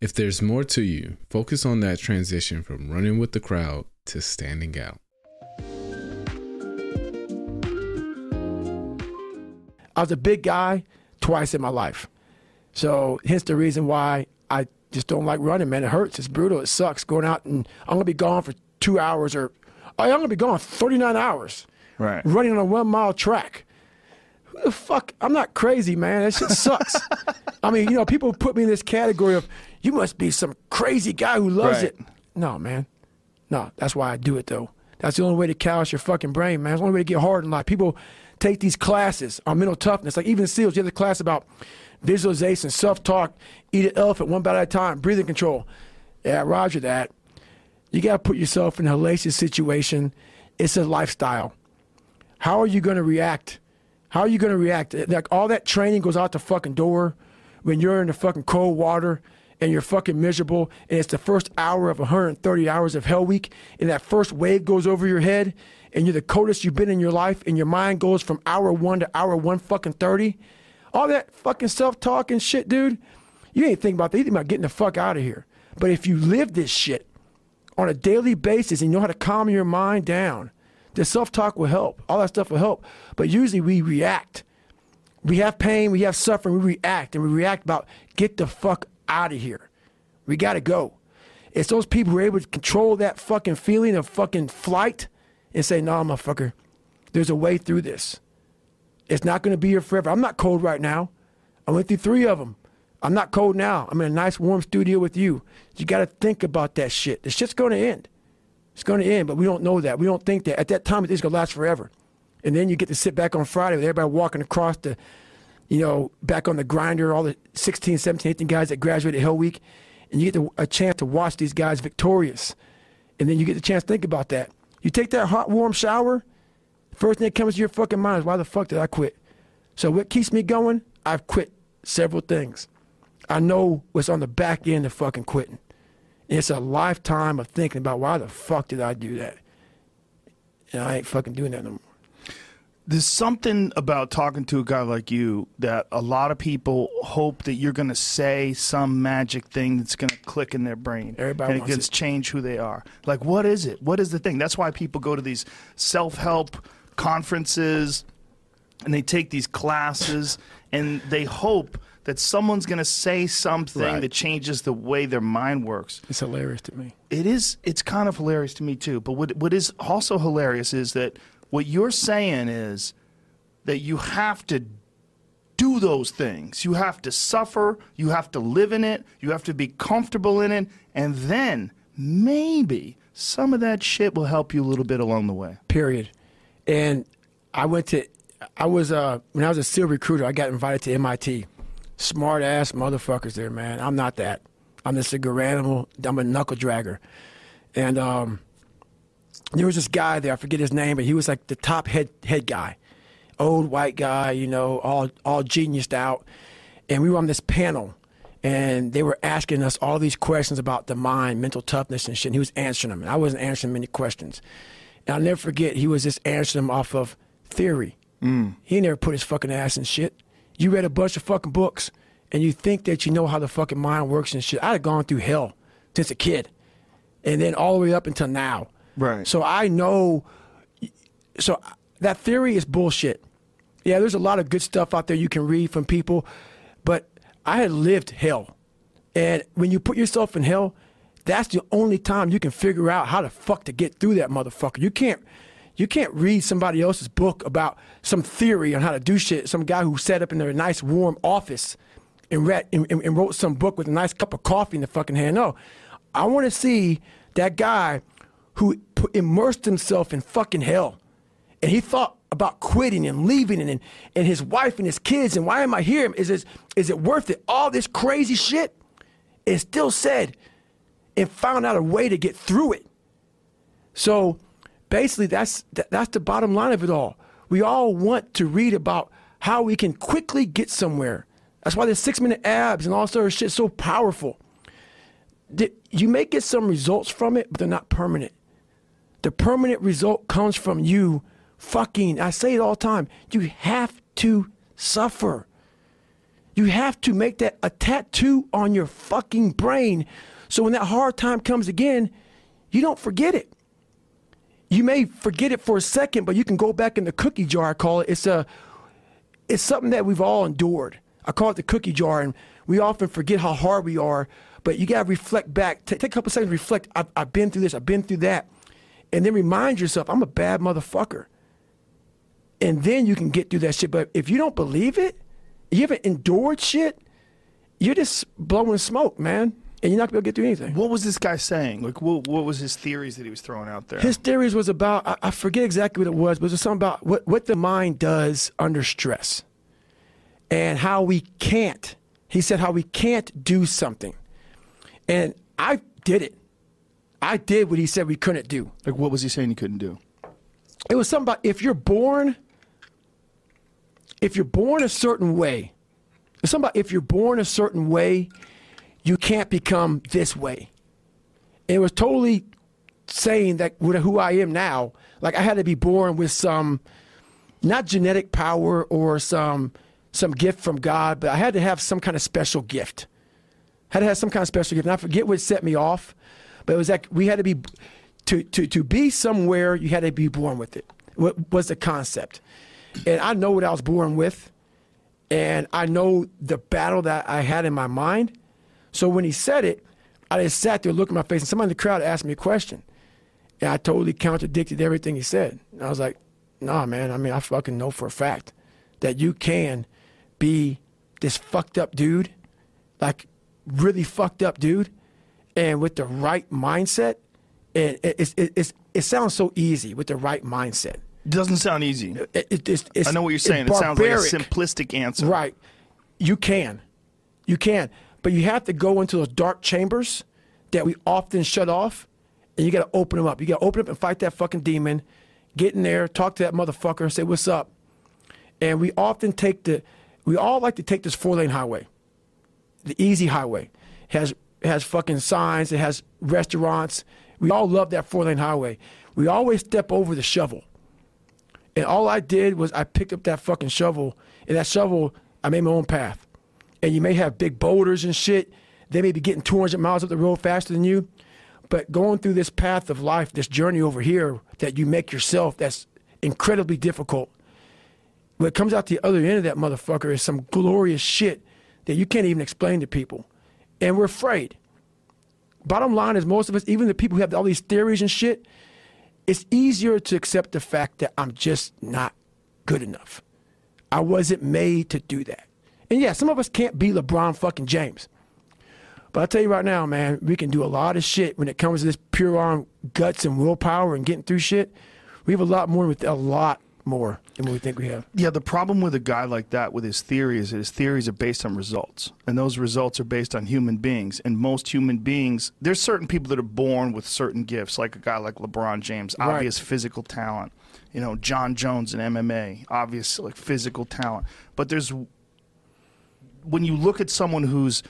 If there's more to you, focus on that transition from running with the crowd to standing out. I was a big guy twice in my life. So hence the reason why I just don't like running, man. It hurts. It's brutal. It sucks going out and I'm gonna be gone for two hours or oh, I'm gonna be gone 39 hours Right. running on a one mile track. The fuck? I'm not crazy, man. That shit sucks. I mean, you know, people put me in this category of you must be some crazy guy who loves Right. it. No, man. No, that's why I do it though. That's the only way to callous your fucking brain, man. It's the only way to get hard in life. People take these classes on mental toughness. Like even SEALs, you have the class about visualization, self-talk, eat an elephant one bite at a time, breathing control. Yeah, roger that. You got to put yourself in a hellacious situation. It's a lifestyle. How are you going to react? How are you going to react? Eh, like all that training goes out the fucking door when you're in the fucking cold water and you're fucking miserable and it's the first hour of 130 hours of hell week and that first wave goes over your head and you're the coldest you've been in your life and your mind goes from hour 1 to hour 1 fucking 30. All that fucking self-talk and shit, dude. You ain't thinking about that. You think about getting the fuck out of here. But if you live this shit, on a daily basis and you know how to calm your mind down, the self talk will help. All that stuff will help. But usually we react. We have pain, we have suffering, we react, and we react about get the fuck out of here. We gotta go. It's those people who are able to control that fucking feeling of fucking flight and say, nah, motherfucker, there's a way through this. It's not gonna be here forever. I'm not cold right now. I went through three of them. I'm not cold now. I'm in a nice warm studio with you. You got to think about that shit. The shit's to end. It's going to end, but we don't know that. We don't think that. At that time, it's going to last forever. And then you get to sit back on Friday with everybody walking across the, you know, back on the grinder, all the 16, 17, 18 guys that graduated Hell Week. And you get a chance to watch these guys victorious. And then you get the chance to think about that. You take that hot, warm shower, first thing that comes to your fucking mind is, why the fuck did I quit? So what keeps me going? I've quit several things. I know what's on the back end of fucking quitting. It's a lifetime of thinking about why the fuck did I do that? And I ain't fucking doing that no more. There's something about talking to a guy like you that a lot of people hope that you're going to say some magic thing that's going to click in their brain. Everybody and it gets it. change who they are. Like, what is it? What is the thing? That's why people go to these self help conferences and they take these classes and they hope that someone's going to say something Right. that changes the way their mind works It's hilarious to me. it is it's kind of hilarious to me too but what what is also hilarious is that what you're saying is that you have to do those things you have to suffer you have to live in it you have to be comfortable in it and then maybe some of that shit will help you a little bit along the way Period. And I went to, I was, uh, when I was a SEAL recruiter, I got invited to MIT. Smart ass motherfuckers there, man. I'm not that. I'm just a good animal. I'm a knuckle dragger. And um, there was this guy there, I forget his name, but he was like the top head head guy. Old white guy, you know, all all geniused out. And we were on this panel and they were asking us all these questions about the mind, mental toughness and shit. And he was answering them. And I wasn't answering many questions. And I'll never forget, he was just answering them off of theory. He never put his fucking ass in shit. You read a bunch of fucking books and you think that you know how the fucking mind works and shit. I had gone through hell since a kid. And then all the way up until now. Right. So I know so that theory is bullshit. Yeah, there's a lot of good stuff out there you can read from people, but I had lived hell. And when you put yourself in hell, that's the only time you can figure out how the fuck to get through that motherfucker. You can't you can't read somebody else's book about some theory on how to do shit. Some guy who sat up in their nice warm office and read and, and- wrote some book with a nice cup of coffee in the fucking hand. No, I want to see that guy who immersed himself in fucking hell, and he thought about quitting and leaving, and and his wife and his kids, and why am I here? Is this, is it worth it? All this crazy shit, and still said, and found out a way to get through it. So basically, that's that, that's the bottom line of it all. We all want to read about how we can quickly get somewhere. That's why the six minute abs and all sort of shit so powerful. You may get some results from it, but they're not permanent. The permanent result comes from you fucking, I say it all the time, you have to suffer. You have to make that a tattoo on your fucking brain so when that hard time comes again, you don't forget it. You may forget it for a second, but you can go back in the cookie jar, I call it. It's a it's something that we've all endured. I call it the cookie jar, and we often forget how hard we are. But you got to reflect back. Take, take a couple seconds, reflect. I've, I've been through this. I've been through that, and then remind yourself, I'm a bad motherfucker. And then you can get through that shit. But if you don't believe it, you haven't endured shit. You're just blowing smoke, man, and you're not gonna be able to get through anything. What was this guy saying? Like, what, what was his theories that he was throwing out there? His theories was about I, I forget exactly what it was, but it was something about what, what the mind does under stress and how we can't. He said how we can't do something. And I did it. I did what he said we couldn't do. like, what was he saying he couldn't do? It was something about if you're born if you're born a certain way, it's something about if you're born a certain way, you can't become this way. It was totally saying that who I am now, like I had to be born with some not genetic power or some some gift from God, but I had to have some kind of special gift. Had to have some kind of special gift. And I forget what set me off, but it was like we had to be to to to be somewhere. You had to be born with it. What was the concept? And I know what I was born with, and I know the battle that I had in my mind. So when he said it, I just sat there, looked at my face, and somebody in the crowd asked me a question, and I totally contradicted everything he said. And I was like, "Nah, man. I mean, I fucking know for a fact that you can be this fucked up dude, like really fucked up dude, and with the right mindset, and it, it, it, it's, it sounds so easy with the right mindset. It doesn't sound easy. It, it, it's, it's, I know what you're saying. It sounds like a simplistic answer. Right. You can. You can. But you have to go into those dark chambers that we often shut off, and you got to open them up. You got to open up and fight that fucking demon, get in there, talk to that motherfucker, and say, What's up? And we often take the, we all like to take this four lane highway, the easy highway. Has, has fucking signs, it has restaurants. We all love that four lane highway. We always step over the shovel. And all I did was I picked up that fucking shovel, and that shovel, I made my own path. And you may have big boulders and shit. They may be getting 200 miles up the road faster than you. But going through this path of life, this journey over here that you make yourself, that's incredibly difficult. What comes out the other end of that motherfucker is some glorious shit that you can't even explain to people. And we're afraid. Bottom line is, most of us, even the people who have all these theories and shit, it's easier to accept the fact that I'm just not good enough. I wasn't made to do that. And yeah, some of us can't be LeBron fucking James. But I'll tell you right now, man, we can do a lot of shit when it comes to this pure arm guts and willpower and getting through shit. We have a lot more with a lot more than what we think we have. Yeah, the problem with a guy like that with his theories is his theories are based on results. And those results are based on human beings. And most human beings, there's certain people that are born with certain gifts, like a guy like LeBron James, Right. obvious physical talent. You know, Jon Jones in MMA, obvious like physical talent. But there's when you look at someone who's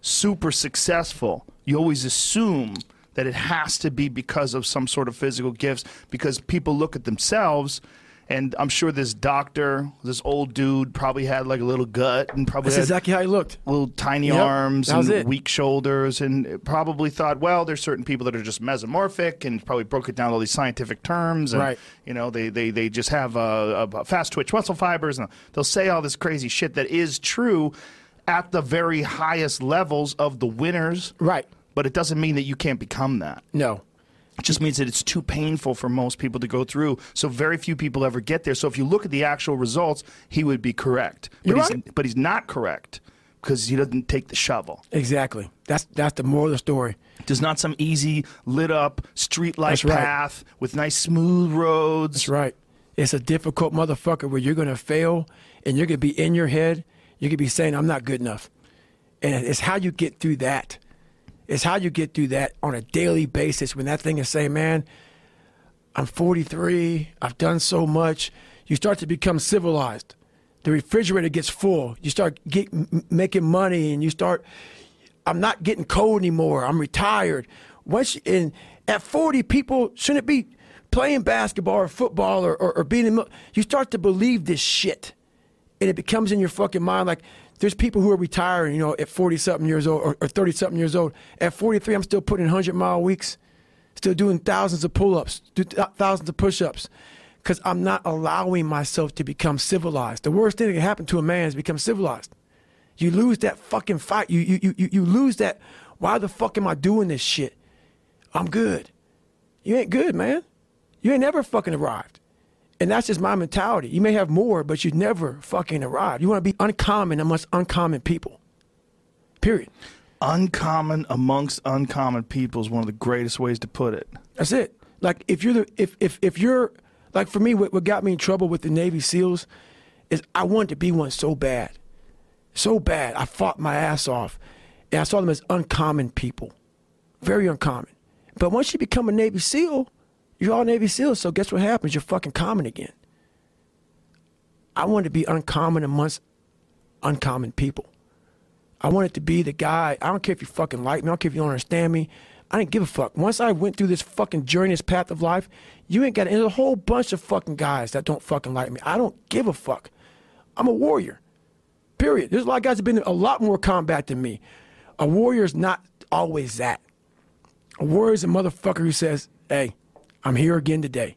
super successful, you always assume that it has to be because of some sort of physical gifts because people look at themselves and I'm sure this doctor, this old dude probably had like a little gut and probably That's had exactly how he looked. little tiny Yep, arms and it. weak shoulders and probably thought, well, there's certain people that are just mesomorphic and probably broke it down to all these scientific terms. And, Right. You know, they, they, they just have uh, uh, fast twitch muscle fibers and they'll say all this crazy shit that is true at the very highest levels of the winners. Right. But it doesn't mean that you can't become that. No. It just means that it's too painful for most people to go through. So very few people ever get there. So if you look at the actual results, he would be correct. But he's right. but he's not correct because he doesn't take the shovel. Exactly. That's that's the moral of the story. There's not some easy lit up street light That's right. path with nice smooth roads. That's right. It's a difficult motherfucker where you're gonna fail and you're gonna be in your head. You're gonna be saying, "I'm not good enough," and it's how you get through that. It's how you get through that on a daily basis. When that thing is saying, "Man, I'm 43. I've done so much." You start to become civilized. The refrigerator gets full. You start get, making money, and you start. I'm not getting cold anymore. I'm retired. Once you, and at 40, people shouldn't be playing basketball or football or, or, or being in. You start to believe this shit, and it becomes in your fucking mind like There's people who are retiring, you know, at 40 something years old or, or 30 something years old. At 43, I'm still putting in 100 mile weeks, still doing thousands of pull ups, thousands of push ups, because I'm not allowing myself to become civilized. The worst thing that can happen to a man is become civilized. You lose that fucking fight. You, you, you, you lose that. Why the fuck am I doing this shit? I'm good. You ain't good, man. You ain't never fucking arrived. And that's just my mentality. You may have more, but you never fucking arrive. You want to be uncommon amongst uncommon people. Period. Uncommon amongst uncommon people is one of the greatest ways to put it. That's it. Like if you're the if if if you're like for me, what, what got me in trouble with the Navy SEALs is I wanted to be one so bad, so bad. I fought my ass off, and I saw them as uncommon people, very uncommon. But once you become a Navy SEAL, you're all Navy SEALs, so guess what happens? You're fucking common again. I wanted to be uncommon amongst uncommon people. I wanted to be the guy. I don't care if you fucking like me. I don't care if you don't understand me. I didn't give a fuck. Once I went through this fucking journey, this path of life, you ain't got. There's a whole bunch of fucking guys that don't fucking like me. I don't give a fuck. I'm a warrior. Period. There's a lot of guys that have been in a lot more combat than me. A warrior is not always that. A warrior is a motherfucker who says, "Hey, I'm here again today.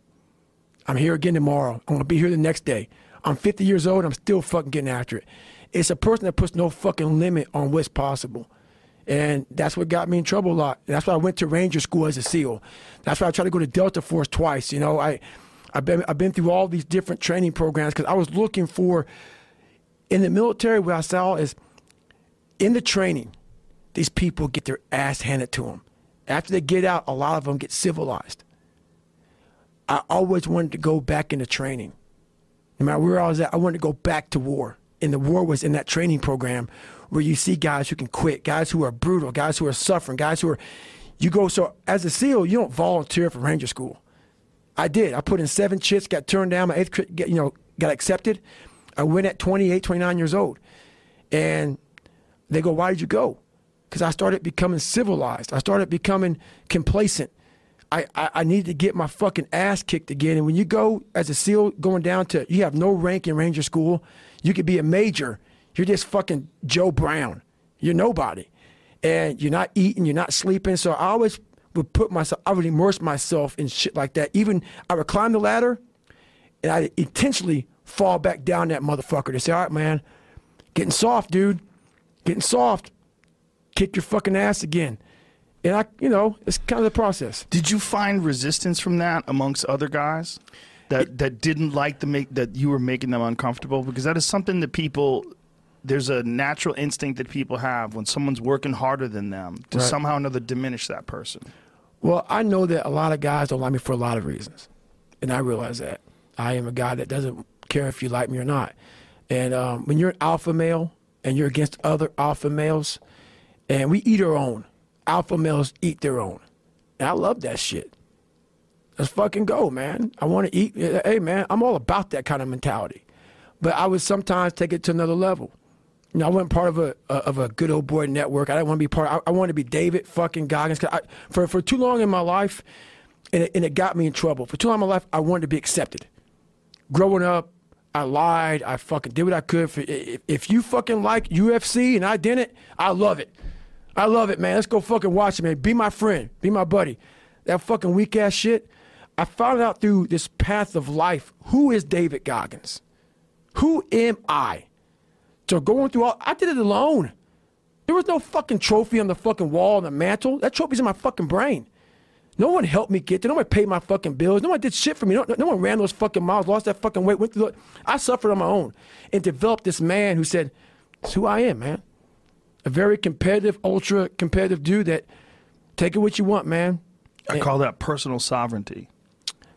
I'm here again tomorrow. I'm gonna be here the next day. I'm 50 years old. I'm still fucking getting after it. It's a person that puts no fucking limit on what's possible. And that's what got me in trouble a lot. That's why I went to Ranger School as a SEAL. That's why I tried to go to Delta Force twice. You know, I, I've been, I've been through all these different training programs because I was looking for, in the military, what I saw is in the training, these people get their ass handed to them. After they get out, a lot of them get civilized. I always wanted to go back into training. No matter where I was at, I wanted to go back to war. And the war was in that training program where you see guys who can quit, guys who are brutal, guys who are suffering, guys who are. You go, so as a SEAL, you don't volunteer for Ranger School. I did. I put in seven chits, got turned down. My eighth, you know, got accepted. I went at 28, 29 years old. And they go, why did you go? Because I started becoming civilized. I started becoming complacent. I, I, I needed to get my fucking ass kicked again. And when you go as a SEAL going down to, you have no rank in Ranger School, you could be a major. You're just fucking Joe Brown. You're nobody. And you're not eating, you're not sleeping. So I always would put myself, I would immerse myself in shit like that. Even I would climb the ladder and I intentionally fall back down that motherfucker to say, all right, man, getting soft, dude. Getting soft. Kick your fucking ass again and I, you know, it's kind of the process. Did you find resistance from that amongst other guys that it, that didn't like the make that you were making them uncomfortable? Because that is something that people. There's a natural instinct that people have when someone's working harder than them to right. somehow or another diminish that person. Well, I know that a lot of guys don't like me for a lot of reasons, and I realize that. I am a guy that doesn't care if you like me or not. And um, when you're an alpha male and you're against other alpha males, and we eat our own alpha males eat their own. And I love that shit. Let's fucking go, man. I want to eat. Eh, hey, man, I'm all about that kind of mentality. But I would sometimes take it to another level. You know, I wasn't part of a of a good old boy network. I didn't want to be part. I, I wanted to be David fucking Goggins. I, for for too long in my life, and it, and it got me in trouble. For too long in my life, I wanted to be accepted. Growing up, I lied. I fucking did what I could. For, if, if you fucking like UFC and I didn't, I love it. I love it, man. Let's go fucking watch it, man. Be my friend. Be my buddy. That fucking weak ass shit. I found out through this path of life who is David Goggins? Who am I? So going through all, I did it alone. There was no fucking trophy on the fucking wall on the mantle. That trophy's in my fucking brain. No one helped me get there. No one paid my fucking bills. No one did shit for me. No, no one ran those fucking miles, lost that fucking weight, went through. The, I suffered on my own and developed this man who said, "It's who I am, man." A very competitive, ultra competitive dude that take it what you want, man. I call that personal sovereignty.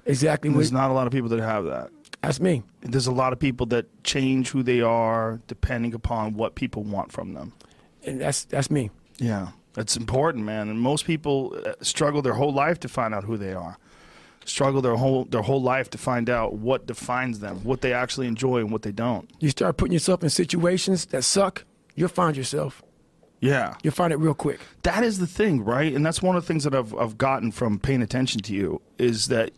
Exactly. there's not a lot of people that have that. That's me. There's a lot of people that change who they are depending upon what people want from them. And that's that's me. Yeah. That's important, man. And most people uh, struggle their whole life to find out who they are. Struggle their whole their whole life to find out what defines them, what they actually enjoy and what they don't. You start putting yourself in situations that suck, you'll find yourself. Yeah. You'll find it real quick. That is the thing, right? And that's one of the things that I've, I've gotten from paying attention to you is that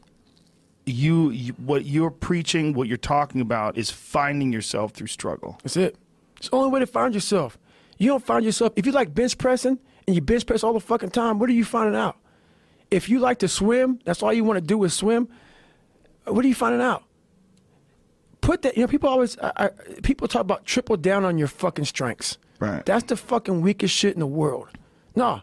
you, you, what you're preaching, what you're talking about is finding yourself through struggle. That's it. It's the only way to find yourself. You don't find yourself if you like bench pressing and you bench press all the fucking time. What are you finding out? If you like to swim, that's all you want to do is swim. What are you finding out? Put that. You know, people always. I, I, people talk about triple down on your fucking strengths. Right. That's the fucking weakest shit in the world. Nah,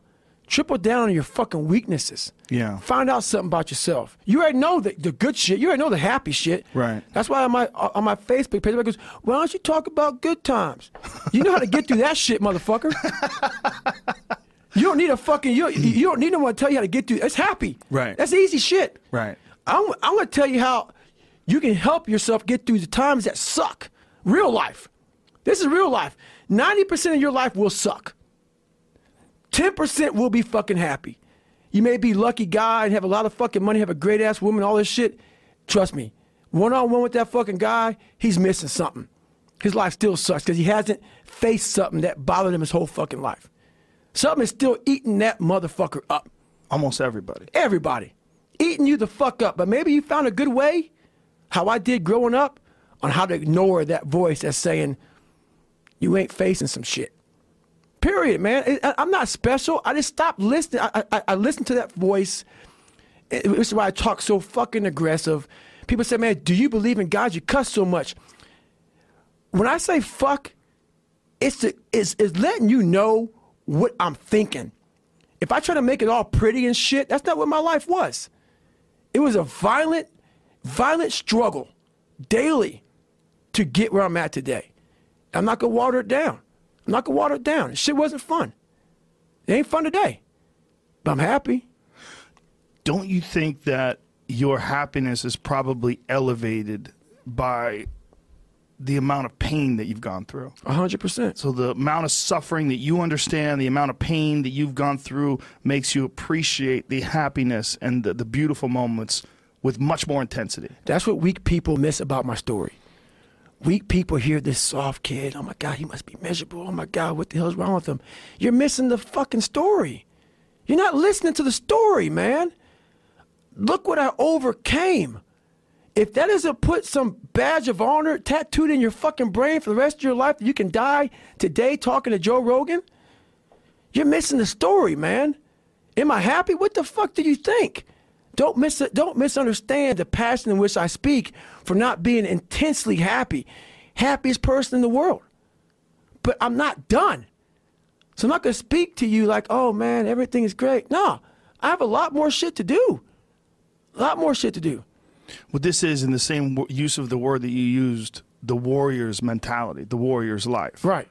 triple down on your fucking weaknesses. Yeah. Find out something about yourself. You already know the, the good shit. You already know the happy shit. Right. That's why on my on my Facebook page, everybody goes, "Why don't you talk about good times? You know how to get through that shit, motherfucker." you don't need a fucking you. You don't need no one to tell you how to get through. It's happy. Right. That's easy shit. Right. I'm I'm gonna tell you how you can help yourself get through the times that suck. Real life. This is real life. Ninety percent of your life will suck. Ten percent will be fucking happy. You may be lucky guy and have a lot of fucking money, have a great ass woman, all this shit. Trust me, one on one with that fucking guy, he's missing something. His life still sucks because he hasn't faced something that bothered him his whole fucking life. Something is still eating that motherfucker up. Almost everybody. Everybody. Eating you the fuck up. But maybe you found a good way, how I did growing up, on how to ignore that voice that's saying, you ain't facing some shit. Period, man. I, am not special. I just stopped listening. I, I, I listened to that voice. This is why I talk so fucking aggressive. People say, man, do you believe in God? You cuss so much. When I say fuck, it's, the, it's, it's letting you know what I'm thinking. If I try to make it all pretty and shit, that's not what my life was. It was a violent, violent struggle daily to get where I'm at today. I'm not gonna water it down. I'm not gonna water it down. Shit wasn't fun. It ain't fun today, but I'm happy. Don't you think that your happiness is probably elevated by the amount of pain that you've gone through? A hundred percent. So the amount of suffering that you understand, the amount of pain that you've gone through makes you appreciate the happiness and the, the beautiful moments with much more intensity. That's what weak people miss about my story. Weak people hear this soft kid. Oh my God, he must be miserable. Oh my God, what the hell's wrong with him? You're missing the fucking story. You're not listening to the story, man. Look what I overcame. If that doesn't put some badge of honor tattooed in your fucking brain for the rest of your life that you can die today talking to Joe Rogan, you're missing the story, man. Am I happy? What the fuck do you think? Don't miss don't misunderstand the passion in which I speak for not being intensely happy. Happiest person in the world. But I'm not done. So I'm not gonna speak to you like, oh man, everything is great. No, I have a lot more shit to do. A lot more shit to do. What this is in the same use of the word that you used, the warrior's mentality, the warrior's life. Right.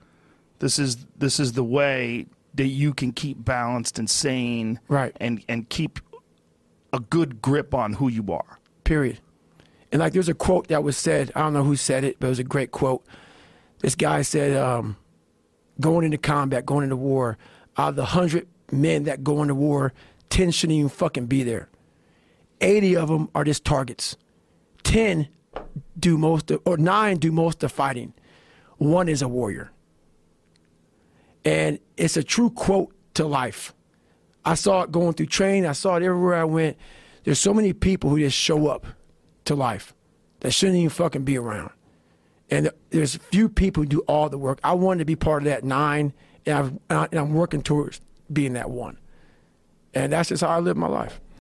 This is this is the way that you can keep balanced and sane. Right. And and keep a good grip on who you are. Period. And like there's a quote that was said, I don't know who said it, but it was a great quote. This guy said, um, going into combat, going into war, out of the hundred men that go into war, ten shouldn't even fucking be there. 80 of them are just targets. 10 do most of, or 9 do most of fighting. One is a warrior. And it's a true quote to life. I saw it going through training. I saw it everywhere I went. There's so many people who just show up to life that shouldn't even fucking be around. And there's a few people who do all the work. I wanted to be part of that nine, and, I've, and I'm working towards being that one. And that's just how I live my life.